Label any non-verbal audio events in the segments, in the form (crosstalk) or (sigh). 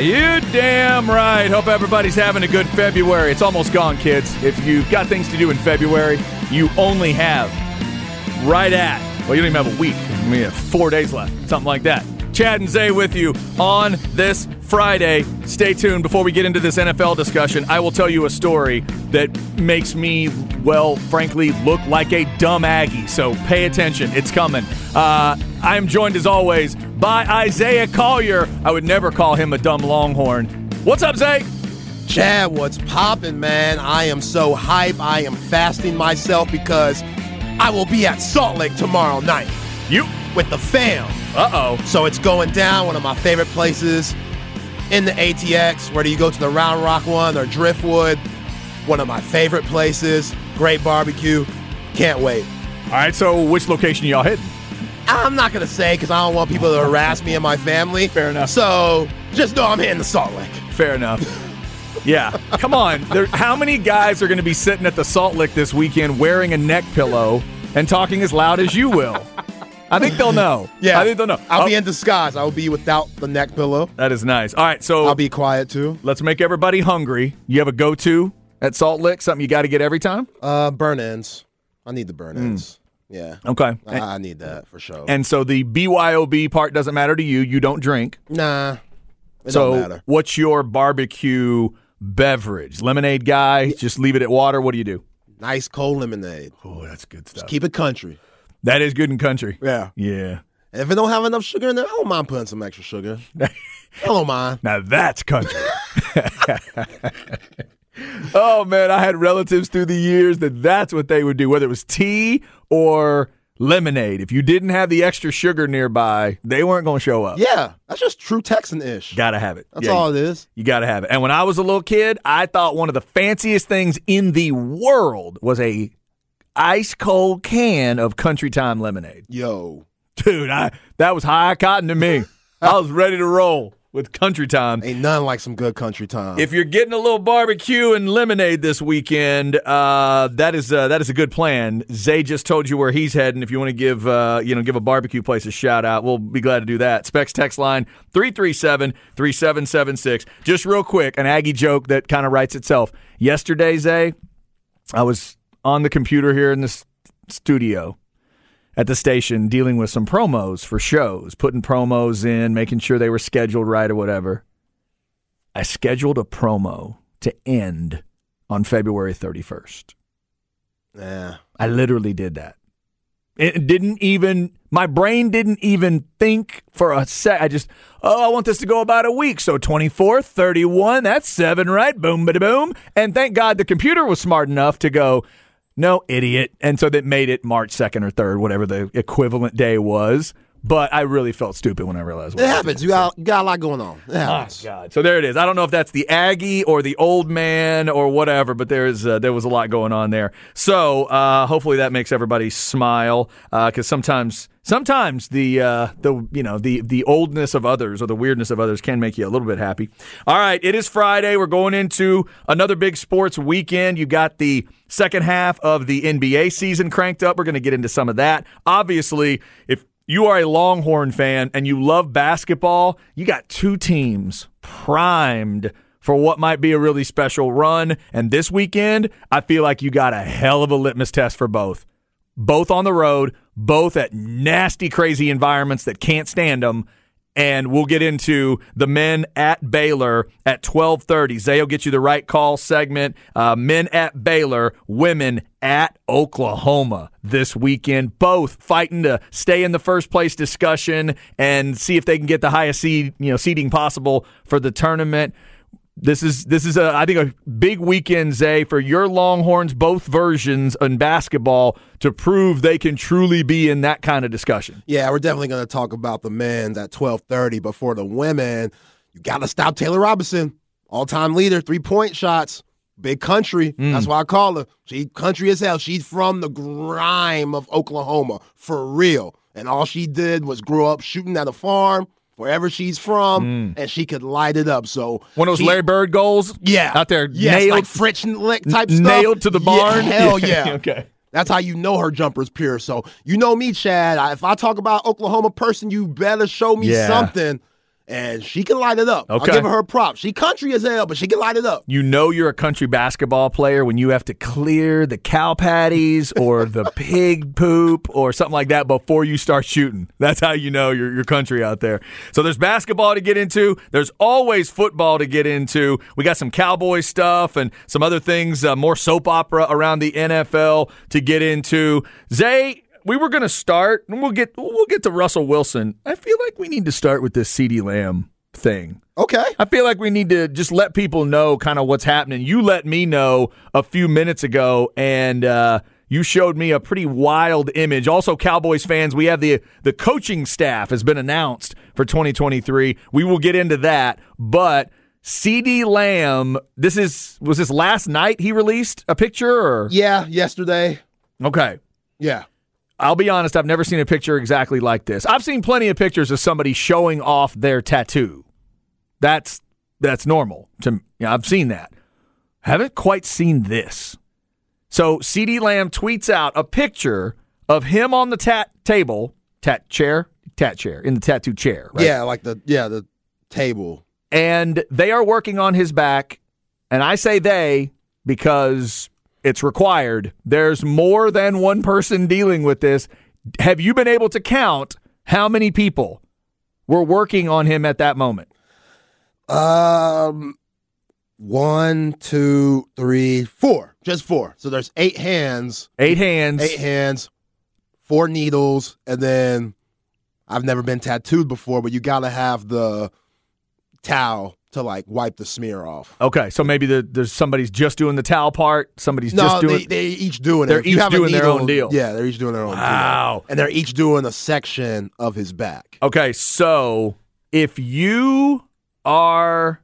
You damn right. Hope everybody's having a good February. It's almost gone, kids. If you've got things to do in February, you only have right at, well, you don't even have a week. You have four days left, something like that. Chad and Zay with you on this Friday. Stay tuned before we get into this NFL discussion. I will tell you a story that makes me, well, frankly, look like a dumb Aggie. So pay attention. It's coming. Uh, I am joined, as always, by Isaiah Collier. I would never call him a dumb Longhorn. What's up, Zay? Chad, what's popping, man? I am so hype. I am fasting myself because I will be at Salt Lick tomorrow night You. with the fam. Uh oh. So it's going down, one of my favorite places in the ATX. Whether you go to the Round Rock one or Driftwood, one of my favorite places. Great barbecue. Can't wait. All right, so which location y'all hitting? I'm not gonna say because I don't want people to harass me and my family. Fair enough. So just know I'm hitting the Salt Lick. Fair enough. Yeah, come on. There, how many guys are going to be sitting at the Salt Lick this weekend wearing a neck pillow and talking as loud as you will? I think they'll know. (laughs) Yeah, I think they'll know. I'll Oh, be in disguise. I will be without the neck pillow. That is nice. All right, so I'll be quiet too. let's make everybody hungry. You have a go-to at Salt Lick? Something you got to get every time? Uh, burn ends. I need the burn ends. Yeah. Okay. I, I need that for sure. And so the BYOB part doesn't matter to you. You don't drink. nah, it so don't matter. what's your barbecue beverage? Lemonade guy? Just leave it at water. What do you do? Nice cold lemonade. Oh, that's good stuff. Keep it country. That is good in country. Yeah. Yeah. And if it don't have enough sugar in there, I don't mind putting some extra sugar. I don't mind. (laughs) Now that's country. (laughs) oh man, I had relatives through the years that that's what they would do, whether it was tea or lemonade. If you didn't have the extra sugar nearby, they weren't going to show up. Yeah, that's just true Texan ish. Gotta have it. That's Yeah, all it is. You gotta have it. And when I was a little kid, I thought one of the fanciest things in the world was a ice cold can of Country Time lemonade. Yo, Dude, I that was high cotton to me. (laughs) I was ready to roll with Country Time. ain't nothing like some good country time. If you're getting a little barbecue and lemonade this weekend, uh, that is uh, that is a good plan. Zay just told you where he's heading. If you want to give uh, you know give a barbecue place a shout out, we'll be glad to do that. Specs text line 337-3776. Just real quick, an Aggie joke that kind of writes itself. Yesterday, Zay, I was on the computer here in the studio at the station dealing with some promos for shows, putting promos in, making sure they were scheduled right or whatever. I scheduled a promo to end on February 31st. yeah, I literally did that. It didn't even, my brain didn't even think for a sec. I just, oh, I want this to go about a week. So 24, 31, that's seven, right? Boom, bada boom. And thank God the computer was smart enough to go, no, idiot. And so that made it March 2nd or 3rd, whatever the equivalent day was. But I really felt stupid when I realized what it happens. You got, got a lot going on. Oh. God. So there it is. I don't know if that's the Aggie or the old man or whatever, but there's uh, there was a lot going on there. So uh, hopefully that makes everybody smile because sometimes sometimes the uh, the you know the the oldness of others or the weirdness of others can make you a little bit happy. All right, it is Friday. We're going into another big sports weekend. You got the second half of the NBA season cranked up. We're going to get into some of that. Obviously, if you are a Longhorn fan and you love basketball, you got two teams primed for what might be a really special run. And this weekend, I feel like you got a hell of a litmus test for both. Both on the road, both at nasty, crazy environments that can't stand them. and we'll get into the men at Baylor at 12:30. Zay will get you the right call segment. Uh, men at Baylor, women at Oklahoma this weekend. Both fighting to stay in the first place discussion and see if they can get the highest seed, you know, seeding possible for the tournament. This is this is a I think a big weekend, Zay, for your Longhorns, both versions in basketball, to prove they can truly be in that kind of discussion. Yeah, we're definitely going to talk about the men at twelve thirty. But for the women, you got to stop Taylor Robertson, all time leader, three point shots, big country. Mm. That's why I call her. She country as hell. She's from the grime of Oklahoma for real, and all she did was grow up shooting at a farm wherever she's from, mm. and she could light it up. So one of those she, Larry Bird goals, yeah, out there, yes, nailed, like French lick type stuff, nailed to the barn. (laughs) Yeah, hell yeah, okay. That's how you know her jumper's pure. So you know me, Chad. if I talk about Oklahoma person, you better show me yeah. something and she can light it up. Okay. I'll give her props. She country as hell, but she can light it up. You know you're a country basketball player when you have to clear the cow patties (laughs) or the pig poop or something like that before you start shooting. That's how you know you're, you're country out there. So there's basketball to get into. There's always football to get into. We got some cowboy stuff and some other things, uh, more soap opera around the NFL to get into. Zay, we were going to start, and we'll get we'll get to Russell Wilson. I feel like we need to start with this CeeDee Lamb thing. Okay. I feel like we need to just let people know kind of what's happening. You let me know a few minutes ago, and uh, you showed me a pretty wild image. Also, Cowboys fans, we have the the coaching staff has been announced for 2023. We will get into that, but. CeeDee Lamb, this is was this last night he released a picture or Yeah, yesterday. Okay. Yeah. I'll be honest, I've never seen a picture exactly like this. I've seen plenty of pictures of somebody showing off their tattoo. That's that's normal. To you know, I've seen that. Haven't quite seen this. So CeeDee Lamb tweets out a picture of him on the tat table, tat chair, tat chair, in the tattoo chair. Right? Yeah, like the yeah, the table. And they are working on his back. And I say they because it's required. There's more than one person dealing with this. Have you been able to count how many people were working on him at that moment? Um, one, two, three, four. Just four. So there's eight hands. Eight hands. Eight hands. Four needles, and then I've never been tattooed before, but you got to have the towel to like wipe the smear off. Okay, so maybe the, there's somebody's just doing the towel part. Somebody's no, just doing. They, they each doing they're it. They're each doing needle, their own deal. Yeah, they're each doing their own. Wow. Deal. And they're each doing a section of his back. Okay, so if you are,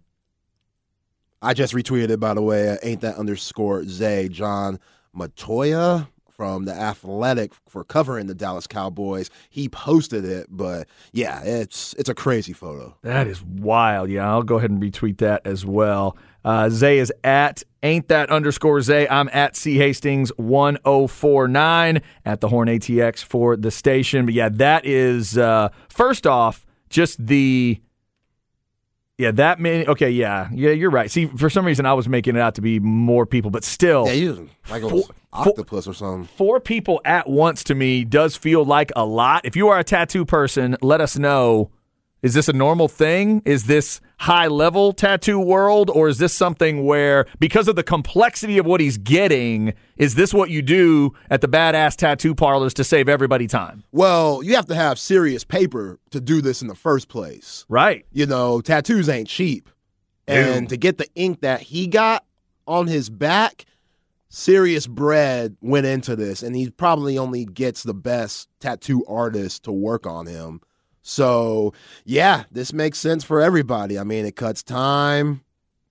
I just retweeted it by the way. Uh, Ain't that underscore Zay Jon Machota? From the Athletic for covering the Dallas Cowboys. He posted it, but yeah, it's it's a crazy photo. That is wild. Yeah, I'll go ahead and retweet that as well. Uh, Zay is at ain't that underscore Zay. I'm at C Hastings 1049 at the Horn ATX for the station. But yeah, that is uh, first off just the yeah, that many. Okay, yeah, yeah, you're right. See, for some reason, I was making it out to be more people, but still, yeah, you like a octopus or something. Four people at once to me does feel like a lot. If you are a tattoo person, let us know is this a normal thing? Is this high level tattoo world? Or is this something where, because of the complexity of what he's getting, is this what you do at the badass tattoo parlors to save everybody time? Well, you have to have serious paper to do this in the first place. Right. You know, tattoos ain't cheap. And Ew. to get the ink that he got on his back, serious bread went into this. And he probably only gets the best tattoo artist to work on him. So, yeah, this makes sense for everybody. I mean, it cuts time.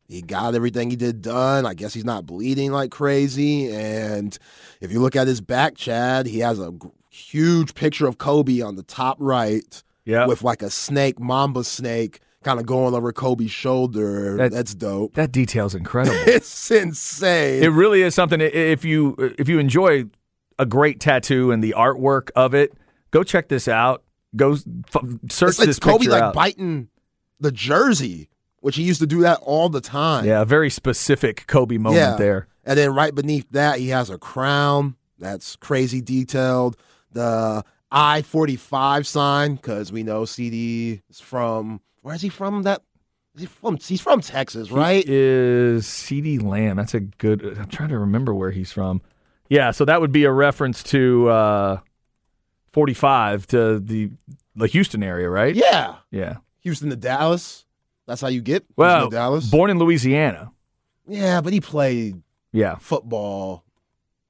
He got everything he did done. I guess he's not bleeding like crazy. And if you look at his back, Chad, he has a huge picture of Kobe on the top right yeah. with like a snake, mamba snake, kind of going over Kobe's shoulder. That, That's dope. That detail's incredible. (laughs) it's insane. It really is something. If you if you enjoy a great tattoo and the artwork of it, go check this out. Go f- search it's like this Kobe like out. biting the jersey, which he used to do that all the time. Yeah, a very specific Kobe moment yeah. there. And then right beneath that, he has a crown that's crazy detailed. The I forty five sign because we know CeeDee is from where is he from? That is he from? He's from Texas, right? He is CeeDee Lamb. That's a good. I'm trying to remember where he's from. Yeah, so that would be a reference to uh, 45 to the the Houston area, right? Yeah, Yeah. Houston to Dallas. That's how you get Houston Well, to Dallas. born in Louisiana. yeah, but he played Yeah. football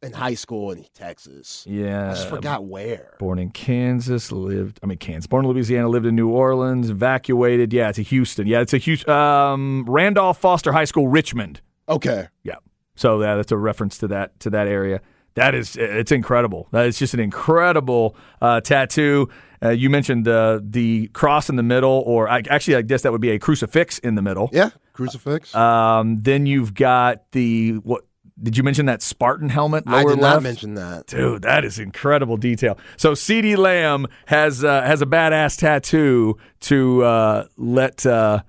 in high school in Texas. Yeah. I just forgot where. Born in Kansas, lived. I mean, Kansas. Born in Louisiana, lived in New Orleans. Evacuated. Yeah, to Houston. Yeah, it's a huge. Um, Randolph Foster High School, Richmond. Okay. Yeah. So yeah, that's a reference to that to that area. That is, it's incredible. That is just an incredible uh, tattoo. Uh, you mentioned uh, the cross in the middle, or I, actually, I guess that would be a crucifix in the middle. Yeah, crucifix. Um, then you've got the what? Did you mention that Spartan helmet? I did not left? mention that. Dude, that is incredible detail. So CeeDee Lamb has uh, has a badass tattoo to uh, let uh,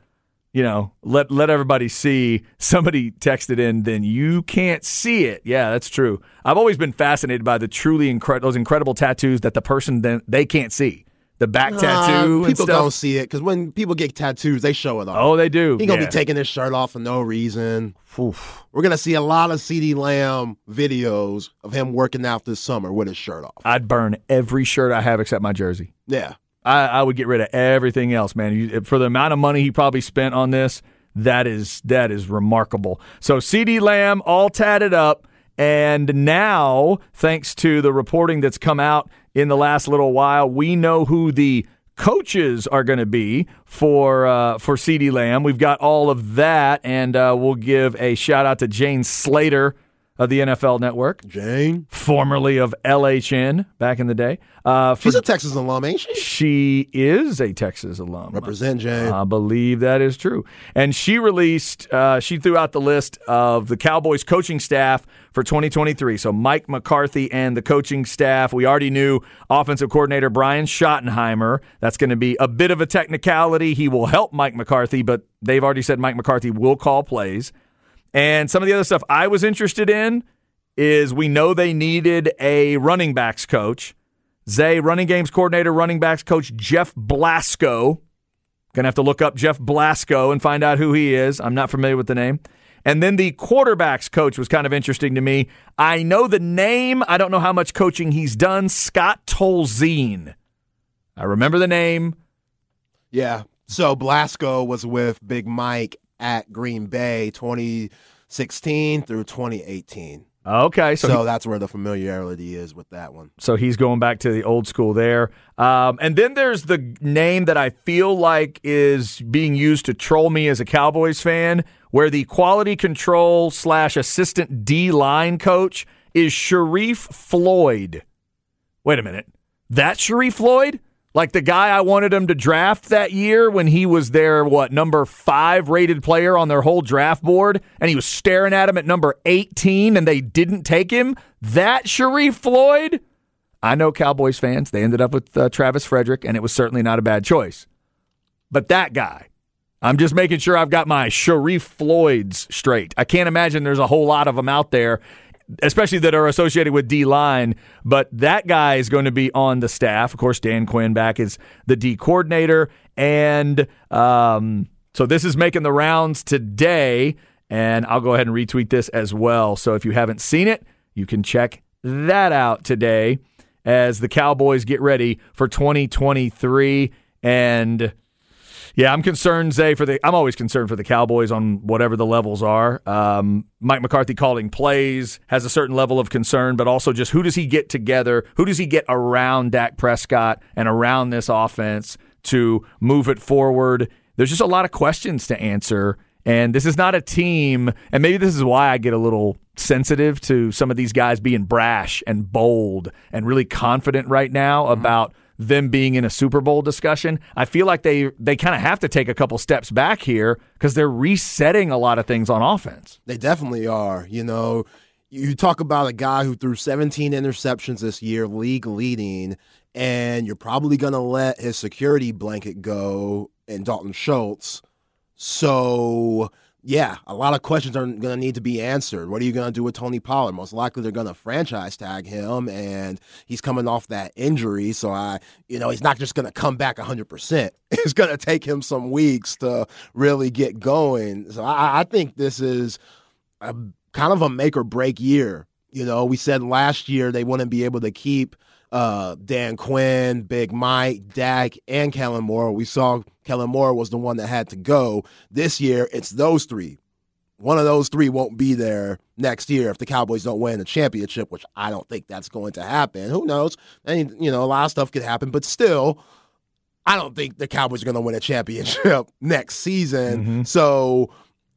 you know let let everybody see. Somebody texted in, then you can't see it. Yeah, that's true. I've always been fascinated by the truly incredible those incredible tattoos that the person then they can't see. The back Uh, tattoo and people don't see it because when people get tattoos, they show it off. oh, they do. he gonna Yeah. be taking his shirt off for no reason. Oof. We're gonna see a lot of CeeDee Lamb videos of him working out this summer with his shirt off. I'd burn every shirt I have except my jersey. Yeah, I, I would get rid of everything else, man. You, for the amount of money he probably spent on this, that is that is remarkable. So CeeDee Lamb all tatted up, and now thanks to the reporting that's come out in the last little while, we know who the coaches are going to be for uh, for CeeDee Lamb. We've got all of that, and uh, we'll give a shout out to Jane Slater of the NFL Network, Jane. formerly of LHN back in the day. Uh, for She's a Texas alum, ain't she? she is a Texas alum. Represent Jane. I believe that is true. And she released, uh, she threw out the list of the Cowboys coaching staff for 2023. So Mike McCarthy and the coaching staff. We already knew offensive coordinator Brian Schottenheimer. That's going to be a bit of a technicality. He will help Mike McCarthy, but they've already said Mike McCarthy will call plays. And some of the other stuff I was interested in is we know they needed a running backs coach. Zay, running games coordinator, running backs coach Jeff Blasko. Gonna have to look up Jeff Blasko and find out who he is. I'm not familiar with the name. And then the quarterbacks coach was kind of interesting to me. I know the name, I don't know how much coaching he's done. Scott Tolzien. I remember the name. Yeah. So Blasko was with Big Mike at Green Bay 2016 through 2018. Okay, so So, he- that's where the familiarity is with that one. So he's going back to the old school there. Um, and then there's the name that I feel like is being used to troll me as a Cowboys fan, where the quality control slash assistant D line coach is Sharrif Floyd. Wait a minute. That Sharrif Floyd? Like the guy I wanted him to draft that year when he was their, what, number five rated player on their whole draft board, and he was staring at him at number 18 and they didn't take him? That Sharrif Floyd? I know Cowboys fans. They ended up with uh, Travis Frederick, and it was certainly not a bad choice. But that guy, I'm just making sure I've got my Sharrif Floyds straight. I can't imagine there's a whole lot of them out there, especially that are associated with D line. But that guy is going to be on the staff. Of course, Dan Quinn back is the D coordinator. And um, so this is making the rounds today. And I'll go ahead and retweet this as well. So if you haven't seen it, you can check that out today as the Cowboys get ready for 2023. And yeah, I'm concerned, Zay, for the. I'm always concerned for the Cowboys on whatever the levels are. Um, Mike McCarthy calling plays has a certain level of concern, but also just who does he get together? Who does he get around Dak Prescott and around this offense to move it forward? There's just a lot of questions to answer. And this is not a team, and maybe this is why I get a little sensitive to some of these guys being brash and bold and really confident right now about them being in a Super Bowl discussion. I feel like they they kind of have to take a couple steps back here because they're resetting a lot of things on offense. They definitely are. You know, you talk about a guy who threw 17 interceptions this year, league leading, and you're probably going to let his security blanket go and Dalton Schultz. So yeah, a lot of questions are going to need to be answered. What are you going to do with Tony Pollard? Most likely they're going to franchise tag him, and he's coming off that injury. So I, you know, he's not just going to come back 100%. It's going to take him some weeks to really get going. So I, I think this is a kind of a make or break year. You know, we said last year they wouldn't be able to keep uh, Dan Quinn, Big Mike, Dak, and Kellen Moore. We saw Kellen Moore was the one that had to go. This year, it's those three. One of those three won't be there next year if the Cowboys don't win the championship, which I don't think that's going to happen. Who knows? And you know, a lot of stuff could happen, but still, I don't think the Cowboys are going to win a championship (laughs) next season. Mm-hmm. So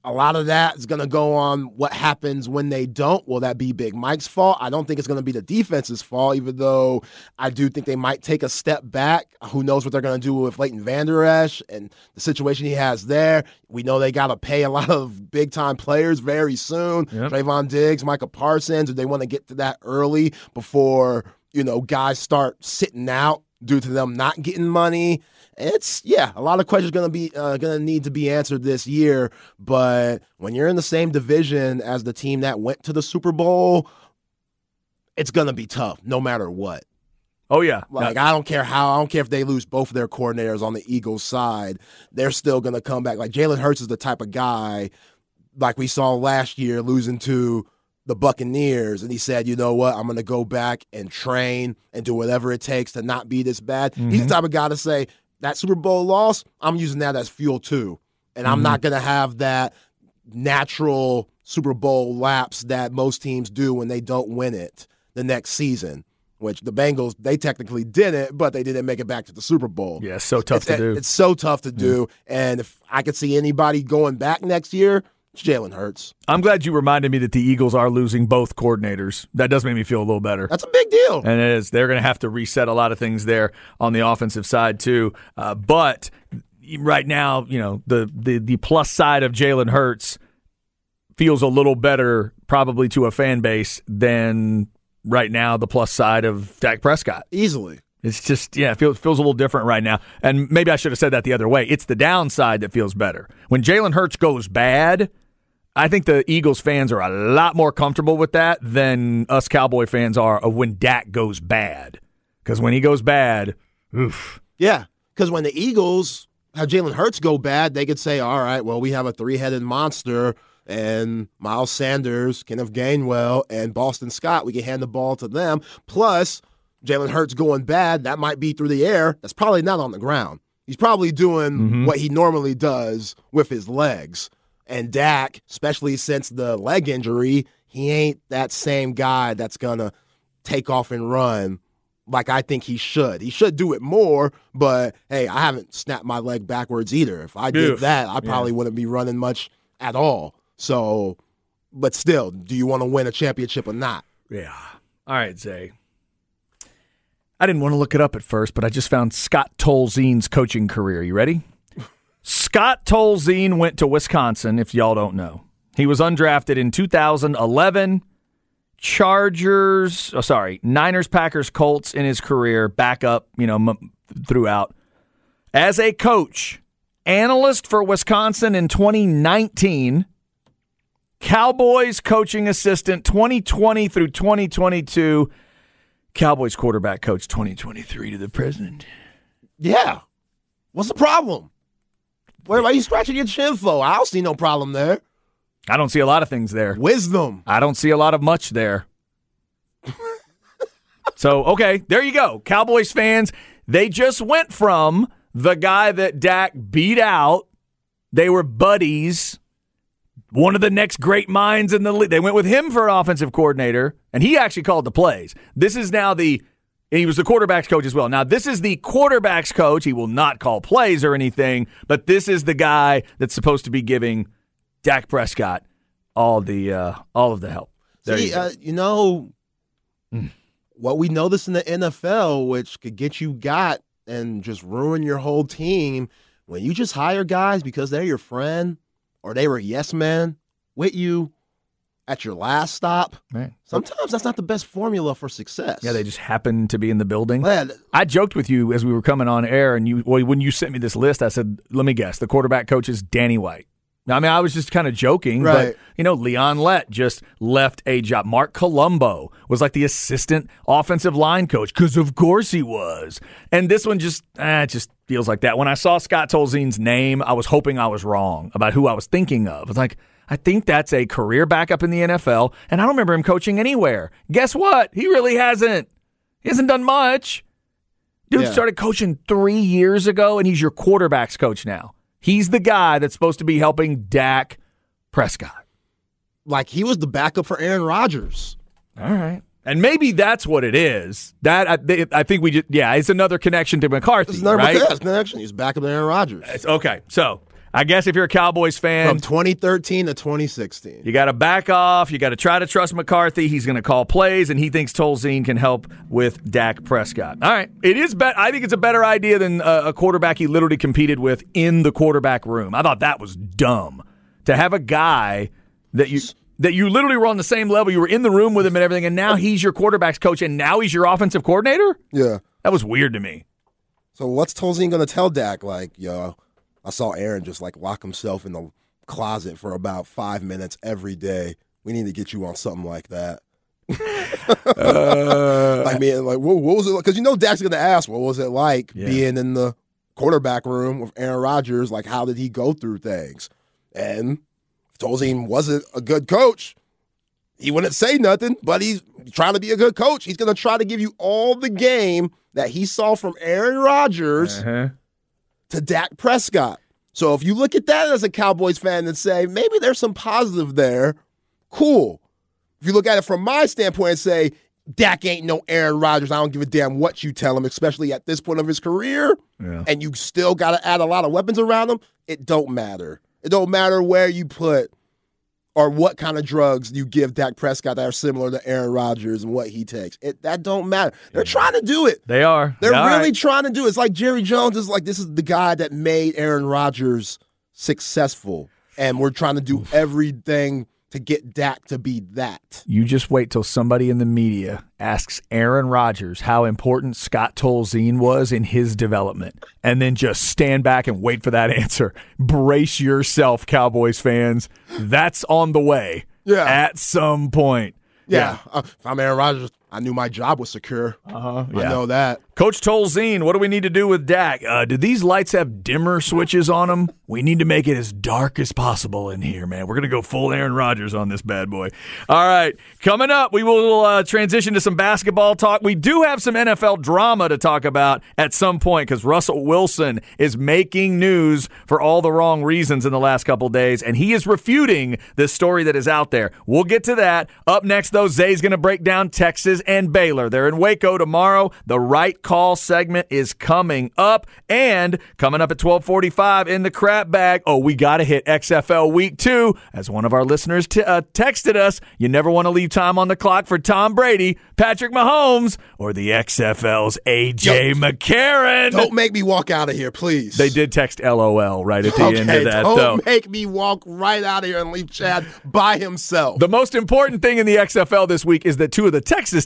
a lot of that is going to go on what happens when they don't. Will that be Big Mike's fault? I don't think it's going to be the defense's fault, even though I do think they might take a step back. Who knows what they're going to do with Leighton Vander Esch and the situation he has there. We know they got to pay a (laughs) lot of big time players very soon. Yep. Trevon Diggs, Micah Parsons. Do they want to get to that early before, you know, guys start sitting out due to them not getting money? It's yeah, a lot of questions going to be uh, going to need to be answered this year. But when you're in the same division as the team that went to the Super Bowl, it's going to be tough, no matter what. Oh yeah, like I don't care how I don't care if they lose both of their coordinators on the Eagles side, they're still going to come back. Like Jalen Hurts is the type of guy, like we saw last year, losing to the Buccaneers, and he said, "You know what? I'm going to go back and train and do whatever it takes to not be this bad." Mm-hmm. He's the type of guy to say, that Super Bowl loss, I'm using that as fuel too. And I'm mm-hmm. not going to have that natural Super Bowl lapse that most teams do when they don't win it the next season. Which the Bengals they technically did it, but they didn't make it back to the Super Bowl. Yeah, so tough it's, to do. It's so tough to do. And if I could see anybody going back next year, it's Jalen Hurts. I'm glad you reminded me that the Eagles are losing both coordinators. That does make me feel a little better. That's a big deal. And it is. They're going to have to reset a lot of things there on the offensive side too. Uh, but right now, you know, the the the plus side of Jalen Hurts feels a little better probably to a fan base than right now the plus side of Dak Prescott. Easily. It's just yeah, it feels feels a little different right now. And maybe I should have said that the other way. It's the downside that feels better. When Jalen Hurts goes bad, I think the Eagles fans are a lot more comfortable with that than us Cowboy fans are of when Dak goes bad. Because when he goes bad, oof. Yeah, because when the Eagles have Jalen Hurts go bad, they could say, all right, well, we have a three headed monster and Miles Sanders, Kenneth Gainwell, and Boston Scott. We can hand the ball to them. Plus, Jalen Hurts going bad, that might be through the air. That's probably not on the ground. He's probably doing mm-hmm. what he normally does with his legs. And Dak, especially since the leg injury, he ain't that same guy that's going to take off and run like I think he should. He should do it more, but hey, I haven't snapped my leg backwards either. If I did Oof. that, I probably yeah. wouldn't be running much at all. So, but still, do you want to win a championship or not? Yeah. All right, Zay. I didn't want to look it up at first, but I just found Scott Tolzien's coaching career. You ready? Scott Tolzien went to Wisconsin, if y'all don't know. He was undrafted in 2011. Chargers, oh, sorry, Niners, Packers, Colts in his career, back up, you know, m- throughout. As a coach, analyst for Wisconsin in 2019, Cowboys coaching assistant 2020 through 2022, Cowboys quarterback coach 2023 to the present. Yeah. What's the problem? Where are you scratching your chin for? I don't see no problem there. I don't see a lot of things there. Wisdom. I don't see a lot of much there. so, okay, there you go. Cowboys fans, they just went from the guy that Dak beat out. They were buddies. One of the next great minds in the league. They went with him for an offensive coordinator, and he actually called the plays. This is now the he was the quarterback's coach as well. Now, this is the quarterback's coach. He will not call plays or anything, but this is the guy that's supposed to be giving Dak Prescott all the uh, all of the help. There See, you, uh, you know mm. what we know this in the NFL, which could get you got and just ruin your whole team when you just hire guys because they're your friend or they were yes men with you at your last stop. Right. Sometimes that's not the best formula for success. Yeah, they just happen to be in the building. Man, I joked with you as we were coming on air, and you well, when you sent me this list, I said, "Let me guess, the quarterback coach is Danny White." I mean, I was just kind of joking, Right. but you know, Leon Lett just left a job. Marc Colombo was like the assistant offensive line coach because, of course, he was. And this one just, eh, it just feels like that. When I saw Scott Tolzien's name, I was hoping I was wrong about who I was thinking of. It's like, I think that's a career backup in the NFL, and I don't remember him coaching anywhere. Guess what? He really hasn't. He hasn't done much. Dude Yeah. started coaching three years ago, and he's your quarterbacks coach now. He's the guy that's supposed to be helping Dak Prescott. Like he was the backup for Aaron Rodgers. All right. And maybe that's what it is. That I, they- I think we just yeah, it's another connection to McCarthy, It's another right? right? connection. He's backup to Aaron Rodgers It's- okay, so I guess if you're a Cowboys fan, from 2013 to 2016. You got to back off. You got to try to trust McCarthy. He's going to call plays, and he thinks Tolzien can help with Dak Prescott. All right, it is. Bet- I think it's a better idea than uh, a quarterback he literally competed with in the quarterback room. I thought that was dumb to have a guy that you that you literally were on the same level. You were in the room with him and everything, and now he's your quarterbacks coach, and now he's your offensive coordinator. Yeah. That was weird to me. So what's Tolzien going to tell Dak? Like, yo, I saw Aaron just like lock himself in the closet for about five minutes every day. We need to get you on something like that. (laughs) like, man, like, what, what was it? Like? Because you know Dak's going to ask, what was it like Yeah. being in the quarterback room with Aaron Rodgers? Like, how did he go through things? And if Tolzien wasn't a good coach, he wouldn't say nothing, but he's trying to be a good coach. He's going to try to give you all the game that he saw from Aaron Rodgers Uh-huh. To Dak Prescott. So if you look at that as a Cowboys fan and say, maybe there's some positive there, cool. If you look at it from my standpoint and say, Dak ain't no Aaron Rodgers, I don't give a damn what you tell him, especially at this point of his career, Yeah. and you still got to add a lot of weapons around him, it don't matter. It don't matter where you put or what kind of drugs you give Dak Prescott that are similar to Aaron Rodgers and what he takes. It that don't matter. They're trying to do it. They are. They're All really right. trying to do it. It's like Jerry Jones is like, this is the guy that made Aaron Rodgers successful. And we're trying to do everything to get Dak to be that. You just wait till somebody in the media asks Aaron Rodgers how important Scott Tolzien was in his development, and then just stand back and wait for that (laughs) answer. Brace yourself, Cowboys fans. That's on the way. Yeah. At some point. Yeah. Uh, if I'm Aaron Rodgers, I knew my job was secure. Uh-huh. I know that. Coach Tolzien, what do we need to do with Dak? Uh, do these lights have dimmer switches on them? We need to make it as dark as possible in here, man. We're going to go full Aaron Rodgers on this bad boy. All right. Coming up, we will uh, transition to some basketball talk. We do have some NFL drama to talk about at some point because Russell Wilson is making news for all the wrong reasons in the last couple days, and he is refuting this story that is out there. We'll get to that. Up next, though, Zay's going to break down Texas and Baylor. They're in Waco tomorrow. The right call segment is coming up, and coming up at 1245 in the crap bag. Oh, we got to hit XFL week two. As one of our listeners t- uh, texted us, you never want to leave time on the clock for Tom Brady, Patrick Mahomes, or the XFL's AJ McCarron. Don't make me walk out of here, please. They did text LOL right at the okay, end of that, don't though. make me walk right out of here and leave Chad by himself. The most important thing in the XFL this week is that two of the Texas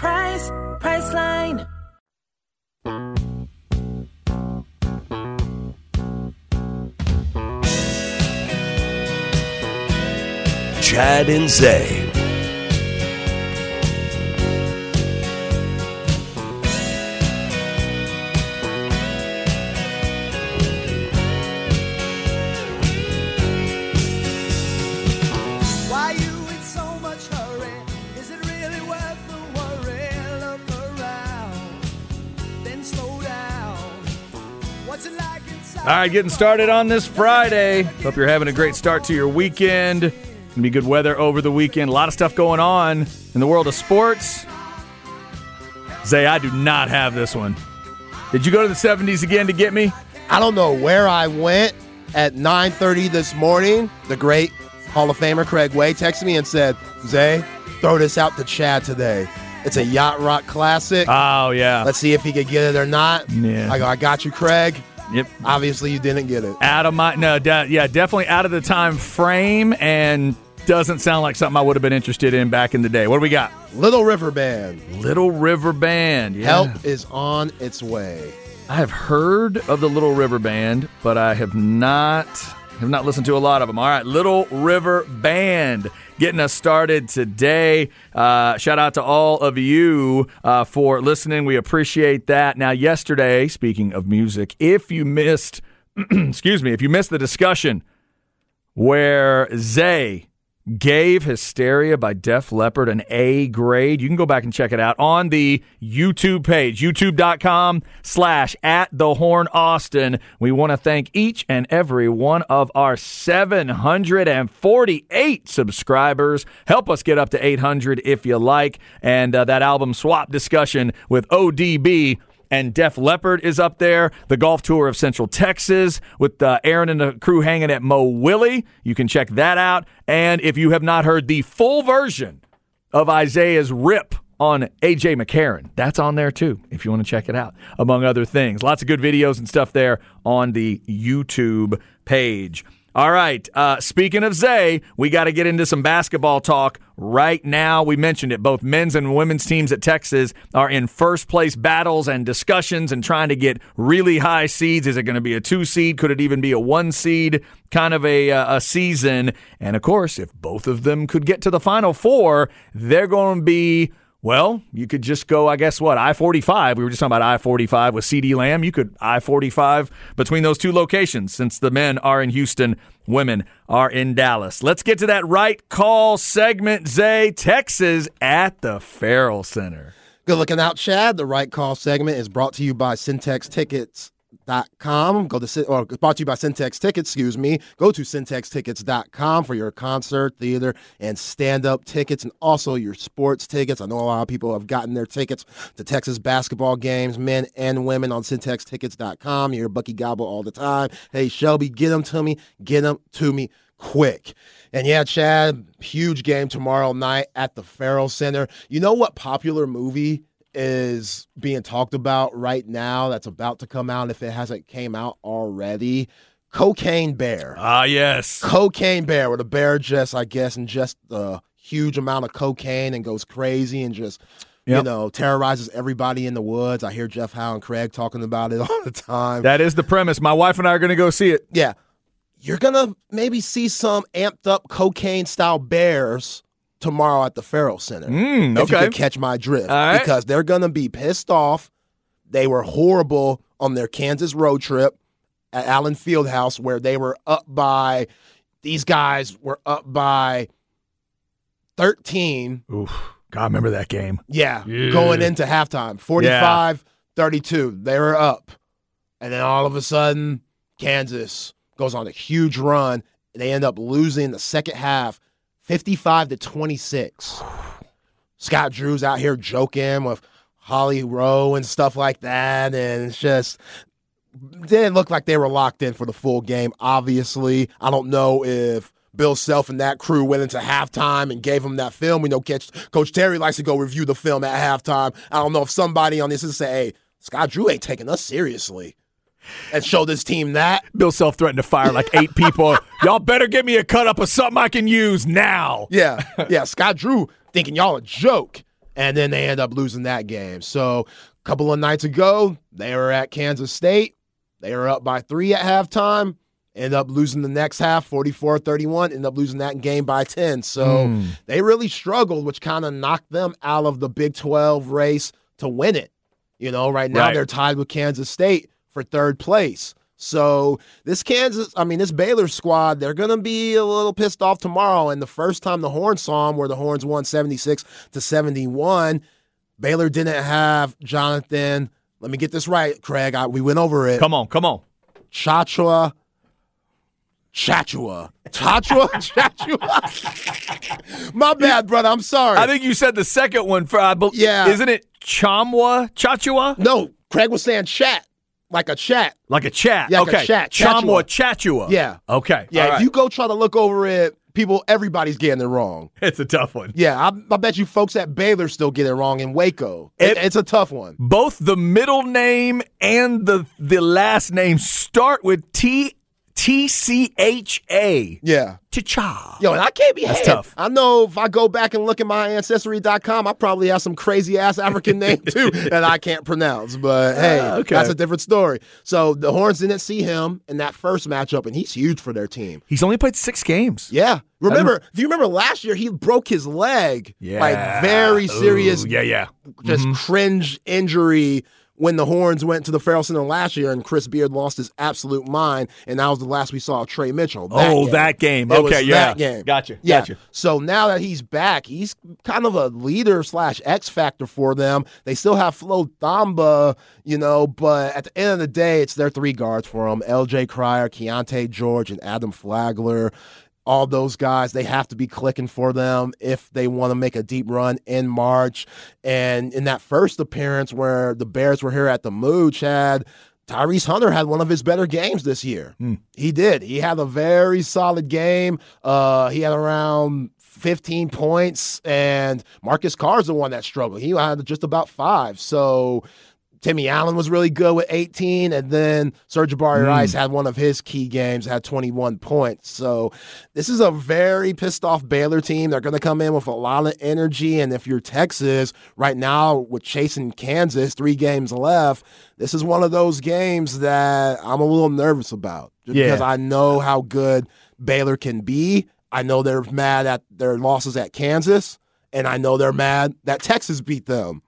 Happy price, line. Chad and Zay. All right, getting started on this Friday. Hope you're having a great start to your weekend. Gonna be good weather over the weekend. A lot of stuff going on in the world of sports. Zay, I do not have this one. Did you go to the 70s again to get me? I don't know where I went, at 9:30 this morning, the great Hall of Famer Craig Way texted me and said, "Zay, throw this out to Chad today. It's a yacht rock classic. Oh yeah. Let's see if he could get it or not." Yeah. I go, "I got you, Craig." Yep. Obviously, you didn't get it. Out of my no, de- yeah, definitely out of the time frame, and doesn't sound like something I would have been interested in back in the day. What do we got? Little River Band. Little River Band. Yeah. Help is on its way. I have heard of the Little River Band, but I have not have not listened to a lot of them. All right, Little River Band getting us started today. Uh, shout out to all of you uh, for listening. We appreciate that. Now, yesterday, speaking of music, if you missed, (clears throat) excuse me, if you missed the discussion where Zay gave Hysteria by Def Leppard an A grade. You can go back and check it out on the YouTube page, youtube.com slash at the horn Austin. We want to thank each and every one of our 748 subscribers. Help us get up to 800 if you like. And uh, that album swap discussion with ODB and Def Leppard is up there. The golf tour of Central Texas with uh, Aaron and the crew hanging at Mo Willie. You can check that out. And if you have not heard the full version of Isaiah's rip on AJ McCarron, that's on there too, if you want to check it out, among other things. Lots of good videos and stuff there on the YouTube page. All right. Uh, speaking of Zay, we got to get into some basketball talk right now. We mentioned it. Both men's and women's teams at Texas are in first place battles and discussions and trying to get really high seeds. Is it going to be a two seed? Could it even be a one seed kind of a, uh, a season? And of course, if both of them could get to the final four, they're going to be well, you could just go, I guess, what, I 45. We were just talking about I 45 with CeeDee Lamb. You could I 45 between those two locations since the men are in Houston, women are in Dallas. Let's get to that right call segment, Zay. Texas at the Ferrell Center. Good looking out, Chad. The right call segment is brought to you by Syntex Tickets. Com. Go to or brought to you by Syntex Tickets, excuse me. Go to syntextickets.com for your concert, theater, and stand-up tickets and also your sports tickets. I know a lot of people have gotten their tickets to Texas basketball games, men and women on syntextickets.com. You hear Bucky Gobble all the time. Hey Shelby, get them to me. Get them to me quick. And yeah, Chad, huge game tomorrow night at the Ferrell Center. You know what popular movie is being talked about right now that's about to come out if it hasn't came out already? Cocaine Bear. Ah, yes. Cocaine Bear, where the bear just, I guess, ingests a huge amount of cocaine and goes crazy and just you know, terrorizes everybody in the woods. I hear Jeff Howe and Craig talking about it (laughs) all the time. That is the premise. My wife and I are going to go see it. Yeah. You're going to maybe see some amped up cocaine style bears tomorrow at the Ferrell Center. Mm, If you okay. could catch my drift. Right. Because they're going to be pissed off. They were horrible on their Kansas road trip at Allen Fieldhouse where they were up by, these guys were up by 13. Oof. God, I remember that game. Yeah, Yeah. going into halftime, 45 32. They were up. And then all of a sudden, Kansas goes on a huge run. and They end up losing the second half, 55 to 26. Scott Drew's out here joking with Holly Rowe and stuff like that. And it's just, didn't look like they were locked in for the full game, obviously. I don't know if Bill Self and that crew went into halftime and gave him that film. We know Coach, Terry likes to go review the film at halftime. I don't know if somebody on this is say, hey, Scott Drew ain't taking us seriously and show this team that. Bill Self threatened to fire like eight people. (laughs) Y'all better give me a cut up of something I can use now. Yeah, (laughs) yeah. Scott Drew thinking y'all a joke, and then they end up losing that game. So a couple of nights ago, they were at Kansas State. They were up by three at halftime. End up losing the next half, 44-31. End up losing that game by 10. So hmm. they really struggled, which kind of knocked them out of the Big 12 race to win it. You know, right now Right. they're tied with Kansas State for third place. So this Kansas, I mean, this Baylor squad, they're gonna be a little pissed off tomorrow. And the first time the Horns saw them, where the Horns won seventy six to seventy one, Baylor didn't have Jonathan. Let me get this right, Craig. I, we went over it. Come on, come on. Chachua. Chachua. Chachua? (laughs) Chachua. My bad, brother. I'm sorry. I think you said the second one for I bel Yeah. Isn't it Chamwa Chachua? no, Craig was saying chat. Like a chat. Like a chat. Yeah, like a okay. chat, Chamwa Chatua. Chatua. Yeah. Okay. Yeah, All if right. you go try to look over it, people, everybody's getting it wrong. (laughs) it's a tough one. Yeah, I, I bet you folks at Baylor still get it wrong in Waco. It, It- it's a tough one. Both the middle name and the the last name start with T T C H A. Yeah. Cha. Yo, and I can't be That's had. tough. I know if I go back and look at my ancestry.com, I probably have some crazy ass African (laughs) name too that I can't pronounce. But hey, Ah, okay. that's a different story. So the Horns didn't see him in that first matchup, and he's huge for their team. He's only played six games. Yeah. Remember, do you remember last year he broke his leg? Yeah. Like very serious Ooh, yeah, yeah. just Mm-hmm. cringe injury when the Horns went to the Ferrell Center last year and Chris Beard lost his absolute mind, and that was the last we saw of Trey Mitchell. Oh, game. that game. It was Okay, yeah. that game. Gotcha, Yeah. gotcha. So now that he's back, he's kind of a leader slash X factor for them. They still have Flo Thamba, you know, but at the end of the day, it's their three guards for them: L.J. Cryer, Keontae George, and Adam Flagler all those guys they have to be clicking for them if they want to make a deep run in March. And in that first appearance where the Bears were here at the Moo, Chad, Tyrese Hunter had one of his better games this year. He did. He had a very solid game. Uh, he had around 15 points, and Marcus Carr's the one that struggled. He had just about five. So Timmy Allen was really good with 18, and then Sir'Jabari hmm. Rice had one of his key games, had 21 points. So this is a very pissed off Baylor team. They're going to come in with a lot of energy, and if you're Texas right now with chasing Kansas, three games left, this is one of those games that I'm a little nervous about, just Yeah. because I know how good Baylor can be. I know they're mad at their losses at Kansas. And I know they're mad that Texas beat them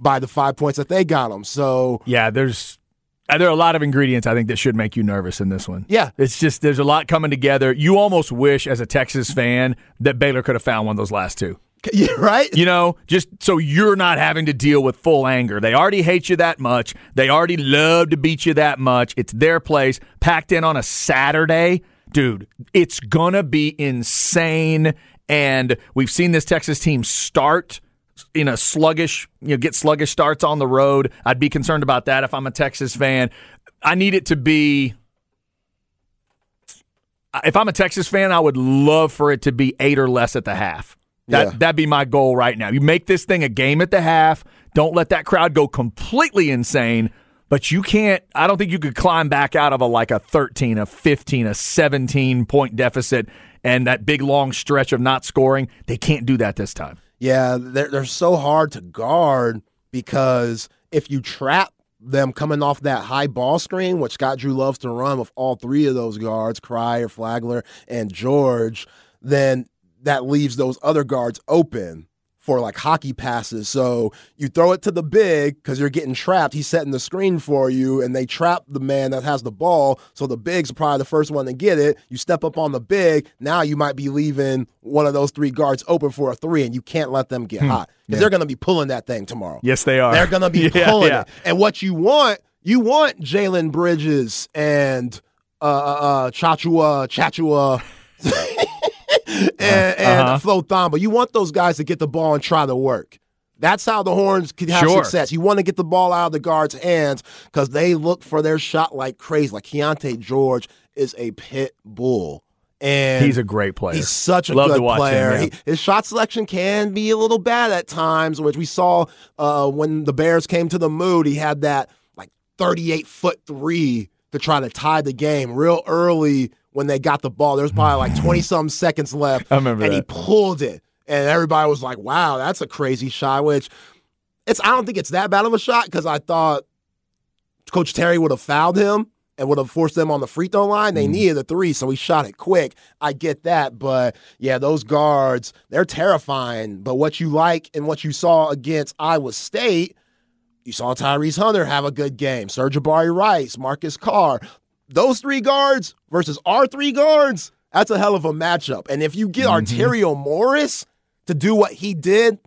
by the five points that they got them. So Yeah, there's uh, there are a lot of ingredients I think that should make you nervous in this one. Yeah. It's just there's a lot coming together. You almost wish as a Texas fan that Baylor could have found one of those last two. (laughs) yeah, right. You know, just so you're not having to deal with full anger. They already hate you that much. They already love to beat you that much. It's their place, packed in on a Saturday. Dude, it's gonna be insane. And we've seen this Texas team start in a sluggish, you know, get sluggish starts on the road. I'd be concerned about that if I'm a Texas fan. I need it to be if I'm a Texas fan, I would love for it to be eight or less at the half. That Yeah. that'd be my goal right now. You make this thing a game at the half. Don't let that crowd go completely insane. But you can't. I don't think you could climb back out of a like a 13, a 15, a 17 point deficit, and that big long stretch of not scoring. They can't do that this time. Yeah, they're they're so hard to guard because if you trap them coming off that high ball screen, which Scott Drew loves to run with all three of those guards, Cryer, Flagler, and George, then that leaves those other guards open for like hockey passes. So you throw it to the big because you're getting trapped. He's setting the screen for you, and they trap the man that has the ball. So the big's probably the first one to get it. You step up on the big. Now you might be leaving one of those three guards open for a three, and you can't let them get hot because they're going to be pulling that thing tomorrow. Yes, they are. They're going to be (laughs) Yeah, pulling yeah. it. And what you want, you want Jalen Bridges and uh, uh, uh, Tchatchoua, Tchatchoua, (laughs) and, (laughs) and Uh-huh. Flo Thamba. You want those guys to get the ball and try to work. That's how the Horns can have Sure. success. You want to get the ball out of the guards' hands because they look for their shot like crazy. Like Keontae George is a pit bull. And He's a great player. He's such a Love good to watch him, player. yeah. He- his shot selection can be a little bad at times, which we saw uh, when the Bears came to the mood. He had that like 38 foot three to try to tie the game real early when they got the ball. There was probably like 20 some seconds left. I remember And he pulled it. And everybody was like, wow, that's a crazy shot, which it's I don't think it's that bad of a shot because I thought Coach Terry would have fouled him and would have forced them on the free throw line. They mm-hmm. needed a three, so he shot it quick. I get that, but yeah, those guards, they're terrifying. But what you like and what you saw against Iowa State, you saw Tyrese Hunter have a good game. Sir'Jabari Rice, Marcus Carr. Those three guards versus our three guards, that's a hell of a matchup. And if you get mm-hmm. Arterio Morris to do what he did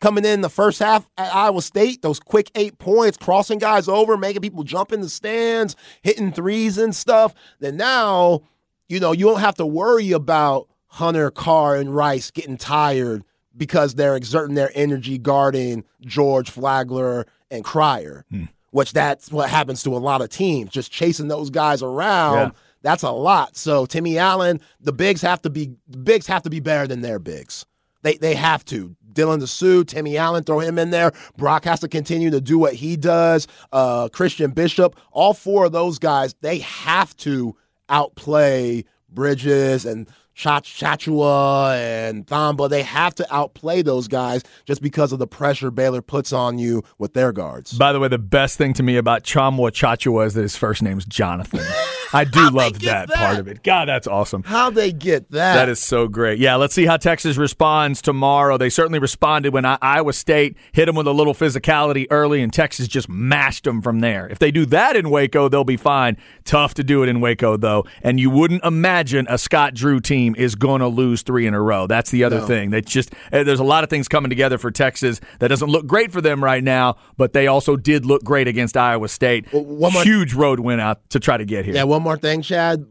coming in the first half at Iowa State, those quick eight points, crossing guys over, making people jump in the stands, hitting threes and stuff, then now, you know, you don't have to worry about Hunter, Carr, and Rice getting tired because they're exerting their energy guarding George Flagler and Cryer. Hmm. Which that's what happens to a lot of teams, just chasing those guys around. Yeah. That's a lot. So Timmy Allen, the bigs have to be the bigs have to be better than their bigs. They they have to. Dylan Disu, Timmy Allen, throw him in there. Brock has to continue to do what he does. Uh, Christian Bishop, all four of those guys, they have to outplay Bridges and Tchatchoua and Thamba. They have to outplay those guys just because of the pressure Baylor puts on you with their guards. By the way, the best thing to me about Tchamwa Tchatchoua is that his first name's Jonathan. (laughs) I do love that, that? part of it. God, that's awesome. How they get that? That is so great. Yeah, let's see how Texas responds tomorrow. They certainly responded when I- Iowa State hit them with a little physicality early, and Texas just mashed them from there. If they do that in Waco, they'll be fine. Tough to do it in Waco, though. And you wouldn't imagine a Scott Drew team is going to lose three in a row. That's the other thing. They just eh, there's a lot of things coming together for Texas that doesn't look great for them right now, but they also did look great against Iowa State. Well, one Huge road win out to try to get here. Yeah, one more thing, Chad.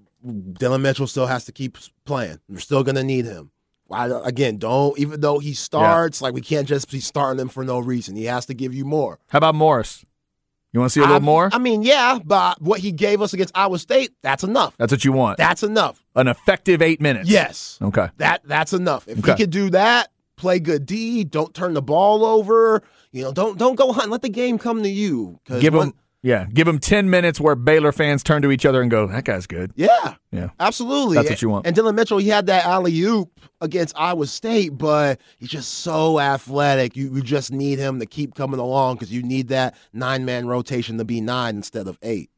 Dillon Mitchell still has to keep playing. We're still going to need him. I, again, don't, even though he starts, like we can't just be starting him for no reason. He has to give you more. How about Morris? You want to see a little I- more? I mean, yeah, but what he gave us against Iowa State, that's enough. That's what you want. That's enough. An effective eight minutes. Yes. Okay. That that's enough. If Okay. he could do that, play good D, don't turn the ball over, you know, don't don't go hunting. Let the game come to you. Give him, yeah, give him ten minutes where Baylor fans turn to each other and go, "That guy's good." Yeah. Yeah. Absolutely. That's what you want. And Dillon Mitchell, he had that alley oop against Iowa State, but he's just so athletic. You, you just need him to keep coming along because you need that nine man rotation to be nine instead of eight.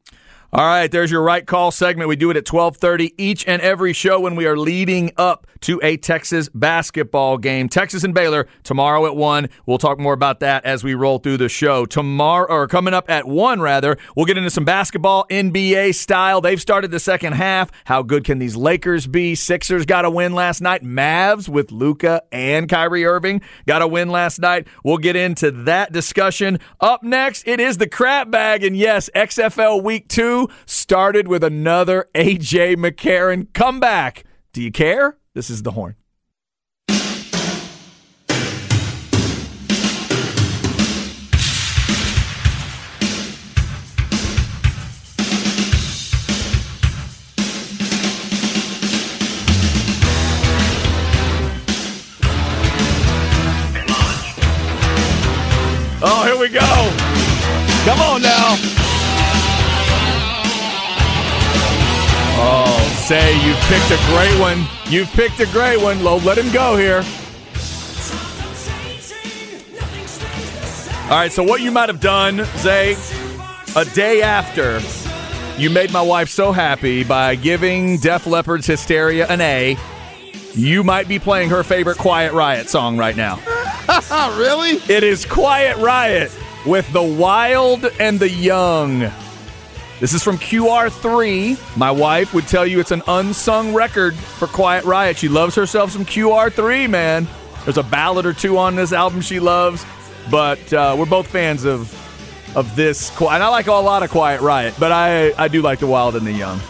All right, there's your right call segment. We do it at 12:30 each and every show when we are leading up to a Texas basketball game. Texas and Baylor tomorrow at 1. We'll talk more about that as we roll through the show. Tomorrow or coming up at 1 rather, we'll get into some basketball NBA style. They've started the second half. How good can these Lakers be? Sixers got a win last night. Mavs with Luka and Kyrie Irving got a win last night. We'll get into that discussion. Up next, it is the crap bag and yes, XFL week 2 started with another AJ McCarron comeback. Do you care? This is the horn. Oh, here we go. Come on now. Say you've picked a great one. You've picked a great one. Lo, let him go here. All right, so what you might have done, Zay, a day after you made my wife so happy by giving Def Leppard's Hysteria an A, you might be playing her favorite Quiet Riot song right now. (laughs) Really? It is Quiet Riot with the wild and the young. This is from QR3. My wife would tell you it's an unsung record for Quiet Riot. She loves herself some QR3, man. There's a ballad or two on this album she loves, but uh, we're both fans of of this. And I like a lot of Quiet Riot, but I I do like the wild and the young.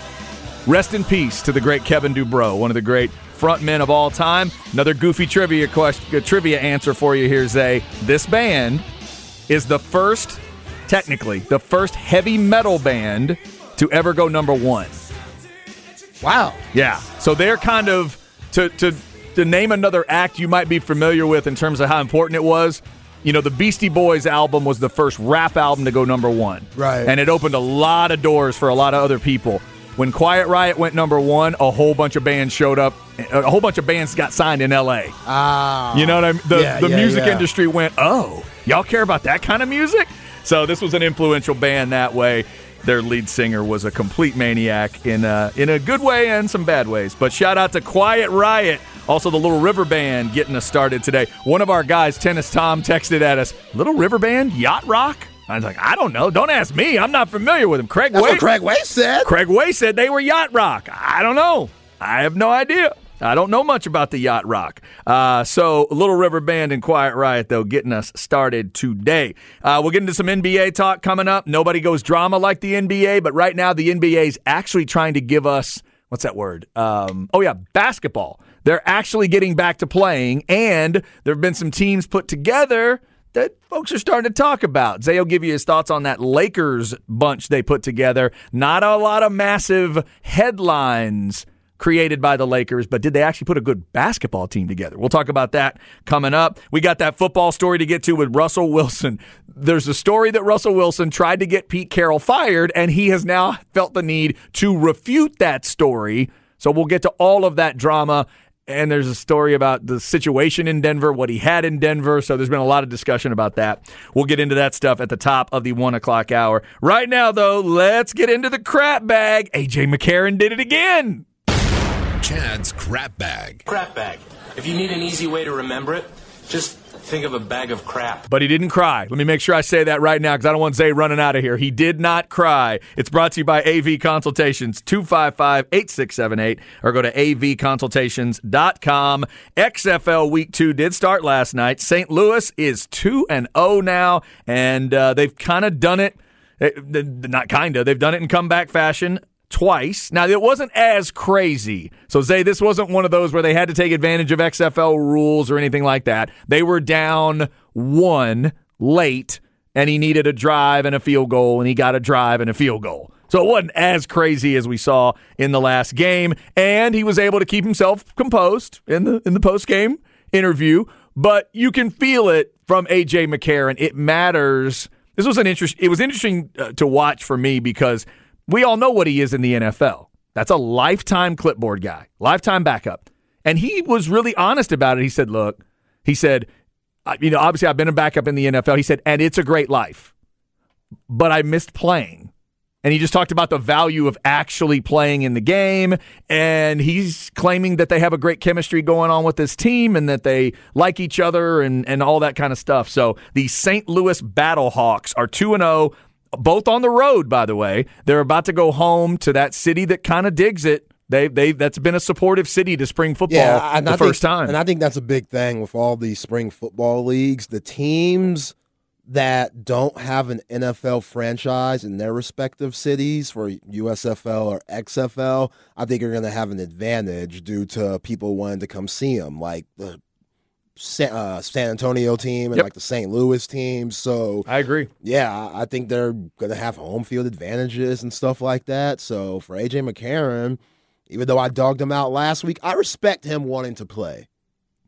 Rest in peace to the great Kevin DuBrow, one of the great frontmen of all time. Another goofy trivia question, trivia answer for you here, Zay. This band is the first, technically, the first heavy metal band to ever go number one. Wow. Yeah. So they're kind of to to to name another act you might be familiar with in terms of how important it was. You know, the Beastie Boys album was the first rap album to go number one. Right. And it opened a lot of doors for a lot of other people. When Quiet Riot went number one, a whole bunch of bands showed up. A whole bunch of bands got signed in LA. Ah. You know what I mean? The, Yeah, the yeah, music yeah. industry went, oh, y'all care about that kind of music? So this was an influential band that way. Their lead singer was a complete maniac in a, in a good way and some bad ways. But shout out to Quiet Riot. Also, the Little River Band getting us started today. One of our guys, Tennis Tom, texted at us, Little River Band? Yacht Rock? I was like, I don't know. Don't ask me. I'm not familiar with them. Craig That's Way- what Craig Way said. Craig Way said they were yacht rock. I don't know. I have no idea. I don't know much about the yacht rock. Uh, so, Little River Band and Quiet Riot, though, getting us started today. Uh, we'll get into some NBA talk coming up. Nobody goes drama like the NBA, but right now the NBA is actually trying to give us what's that word? Um, oh, yeah, basketball. They're actually getting back to playing, and there have been some teams put together that folks are starting to talk about. Zay will give you his thoughts on that Lakers bunch they put together. Not a lot of massive headlines created by the Lakers, but did they actually put a good basketball team together? We'll talk about that coming up. We got that football story to get to with Russell Wilson. There's a story that Russell Wilson tried to get Pete Carroll fired, and he has now felt the need to refute that story. So we'll get to all of that drama. And there's a story about the situation in Denver, what he had in Denver. So there's been a lot of discussion about that. We'll get into that stuff at the top of the one o'clock hour. Right now, though, let's get into the crap bag. AJ McCarron did it again. Chad's crap bag. Crap bag. If you need an easy way to remember it, just think of a bag of crap. But he didn't cry. Let me make sure I say that right now because I don't want Zay running out of here. He did not cry. It's brought to you by AV Consultations, 255 8678, or go to avconsultations.com. XFL Week 2 did start last night. St. Louis is 2 and 0 now, and uh, they've kind of done it. eh, Not kind of. They've done it in comeback fashion twice. Now, it wasn't as crazy. So, Zay, this wasn't one of those where they had to take advantage of XFL rules or anything like that. They were down one late, and he needed a drive and a field goal, and he got a drive and a field goal. So it wasn't as crazy as we saw in the last game, and he was able to keep himself composed in the in the post game interview. But you can feel it from AJ McCarron. It matters. This was an interest. It was interesting uh, to watch for me because we all know what he is in the NFL. That's a lifetime clipboard guy, lifetime backup. And he was really honest about it. He said, look, he said, you know, obviously I've been a backup in the NFL. He said, and it's a great life, but I missed playing. And he just talked about the value of actually playing in the game. And he's claiming that they have a great chemistry going on with this team and that they like each other and, and all that kind of stuff. So the St. Louis Battlehawks are 2 and 0 both on the road, by the way. They're about to go home to that city that kind of digs it. They they that's been a supportive city to spring football and the I first think, time. And I think that's a big thing with all these spring football leagues. The teams that don't have an NFL franchise in their respective cities for USFL or XFL, I think are going to have an advantage due to people wanting to come see them, like the Sa- uh, San Antonio team and Yep. like the St. Louis team. So I agree. yeah, I- think they're going to have home field advantages and stuff like that. So for AJ McCarron, even though I dogged him out last week, I respect him wanting to play.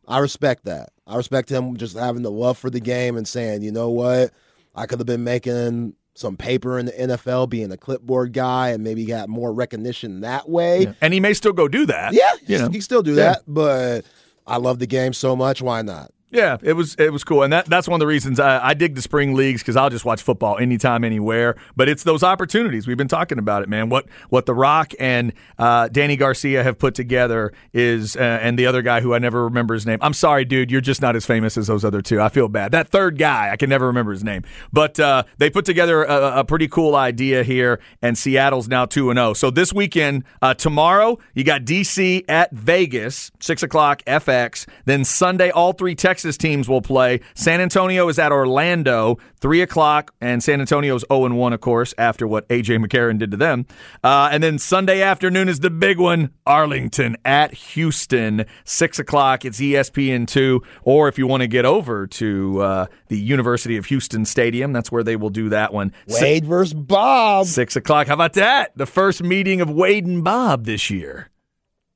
I respect that. I respect him just having the love for the game and saying, you know what, I could have been making some paper in the NFL, being a clipboard guy, and maybe got more recognition that way. And he may still go do that. Yeah, You know. he can still do Yeah. that, but I love the game so much. Why not? Yeah, it was it was cool, and that that's one of the reasons I, I dig the spring leagues because I'll just watch football anytime, anywhere. But it's those opportunities we've been talking about it, man. What what The Rock and uh, Dany Garcia have put together is, uh, and the other guy who I never remember his name. I'm sorry, dude, you're just not as famous as those other two. I feel bad. That third guy, I can never remember his name, but uh, they put together a, a pretty cool idea here, and Seattle's now two and zero. So this weekend, uh, tomorrow you got DC at Vegas, six o'clock FX. Then Sunday, all three Texas teams will play. San Antonio is at Orlando, three o'clock, and San Antonio's zero and one, of course, after what AJ McCarron did to them. Uh, and then Sunday afternoon is the big one: Arlington at Houston, six o'clock. It's E ESPN two, or if you want to get over to uh, the University of Houston Stadium, that's where they will do that one. Si- Wade versus Bob. Six o'clock. How about that? The first meeting of Wade and Bob this year.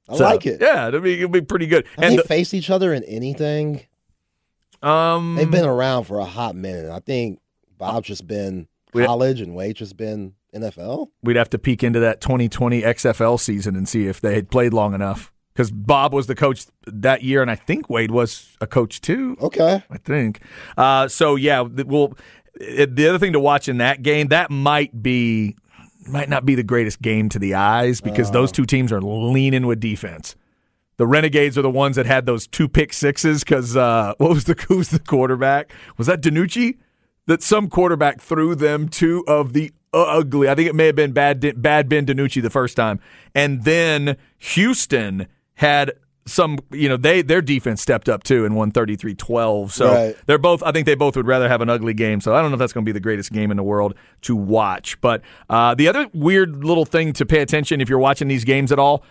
I So, like it. Yeah, it'll be, it'll be pretty good. Have And they the- faced each other in anything? Um, They've been around for a hot minute. I think Bob's just been college and Wade's just been NFL. we'd have to peek into that 2020 XFL season and see if they had played long enough. Because Bob was the coach that year, and I think Wade was a coach too. Okay. I think. Uh, so yeah, well, the other thing to watch in that game that might be might not be the greatest game to the eyes because those two teams are leaning with defense. The Renegades are the ones that had those two pick sixes because uh, (laughs) what was the who was the quarterback? Was that DiNucci? That some quarterback threw them two of the ugly. I think it may have been bad bad Ben DiNucci the first time, and then Houston had some. You know they their defense stepped up too and won 33-12. So Right. they're both. I think they both would rather have an ugly game. So I don't know if that's going to be the greatest game in the world to watch. But uh, the other weird little thing to pay attention if you're watching these games at all.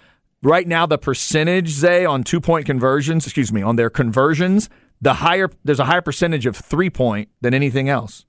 Right now, the percentage, Zay, on two point conversions, excuse me, on their conversions, the higher there's a higher percentage of three point than anything else.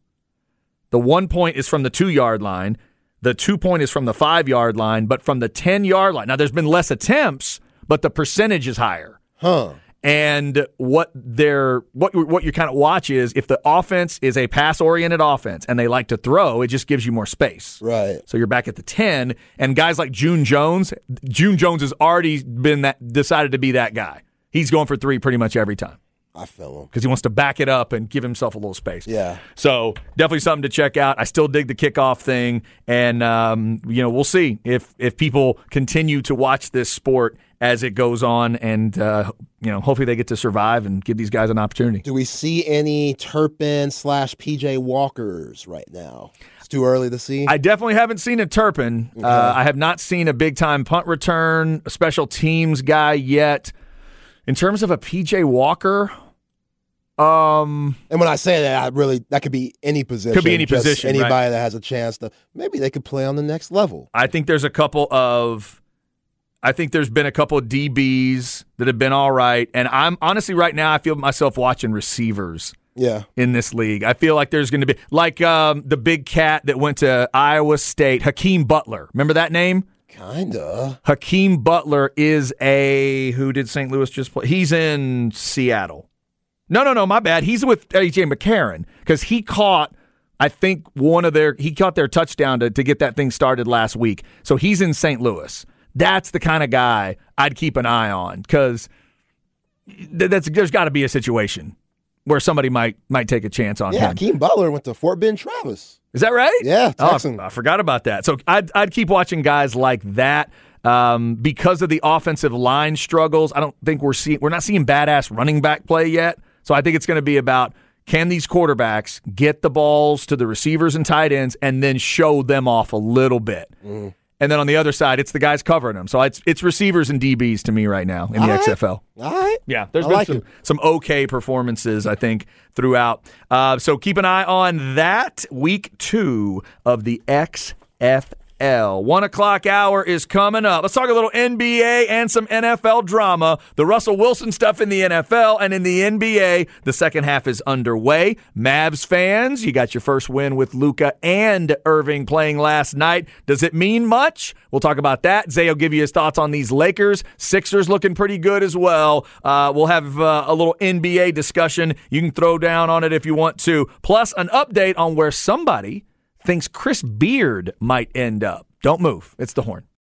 The one point is from the two yard line. The two point is from the five yard line, but from the 10 yard line. Now, there's been less attempts, but the percentage is higher. Huh. And what they're what you- what you kind of watch is if the offense is a pass oriented offense and they like to throw, it just gives you more space. Right. So you're back at the 10 and guys like June Jones, June Jones has already been that decided to be that guy. He's going for 3 pretty much every time I feel him. because he wants to back it up and give himself a little space. Yeah. So definitely something to check out. I still dig the kickoff thing, and um, you know we'll see if if people continue to watch this sport as it goes on, and uh, you know hopefully they get to survive and give these guys an opportunity. Do we see any Turpin slash PJ Walkers right now? It's too early to see. I definitely haven't seen a Turpin. Uh, I have not seen a big time punt return, a special teams guy yet. In terms of a PJ Walker, um, and when I say that, I really that could be any position. Could be any position, Anybody right. that has a chance to maybe they could play on the next level. I think there's a couple of I think there's been a couple of DBs that have been all right. And I'm honestly right now I feel myself watching receivers Yeah. in this league. I feel like there's going to be like um, the big cat that went to Iowa State, Hakeem Butler. Remember that name? Kinda. Hakeem Butler is a who did St. Louis just play? He's in Seattle. No, no, no, my bad. He's with AJ McCarron because he caught, I think one of their he caught their touchdown to, to get that thing started last week. So he's in St. Louis. That's the kind of guy I'd keep an eye on because th- that's there's got to be a situation where somebody might might take a chance on Yeah. him. Yeah, Keem Butler went to Fort Bend Travis. Is that right? Yeah, Oh, I forgot about that. So I'd, I'd keep watching guys like that um, because of the offensive line struggles. I don't think we're seeing we're not seeing badass running back play yet. So I think it's going to be about can these quarterbacks get the balls to the receivers and tight ends and then show them off a little bit. Mm. And then on the other side, it's the guys covering them. So it's it's receivers and DBs to me right now in the right. XFL. All right. Yeah, there's I been like some, it. some okay performances, I think, throughout. Uh, so keep an eye on that week two of the XFL. One o'clock hour is coming up. Let's talk a little NBA and some NFL drama. The Russell Wilson stuff in the NFL and in the NBA. The second half is underway. Mavs fans, you got your first win with Luka and Irving playing last night. Does it mean much? We'll talk about that. Zay will give you his thoughts on these Lakers. Sixers looking pretty good as well. Uh, we'll have uh, a little NBA discussion. You can throw down on it if you want to. Plus, an update on where somebody thinks Chris Beard might end up. Don't move. It's the horn.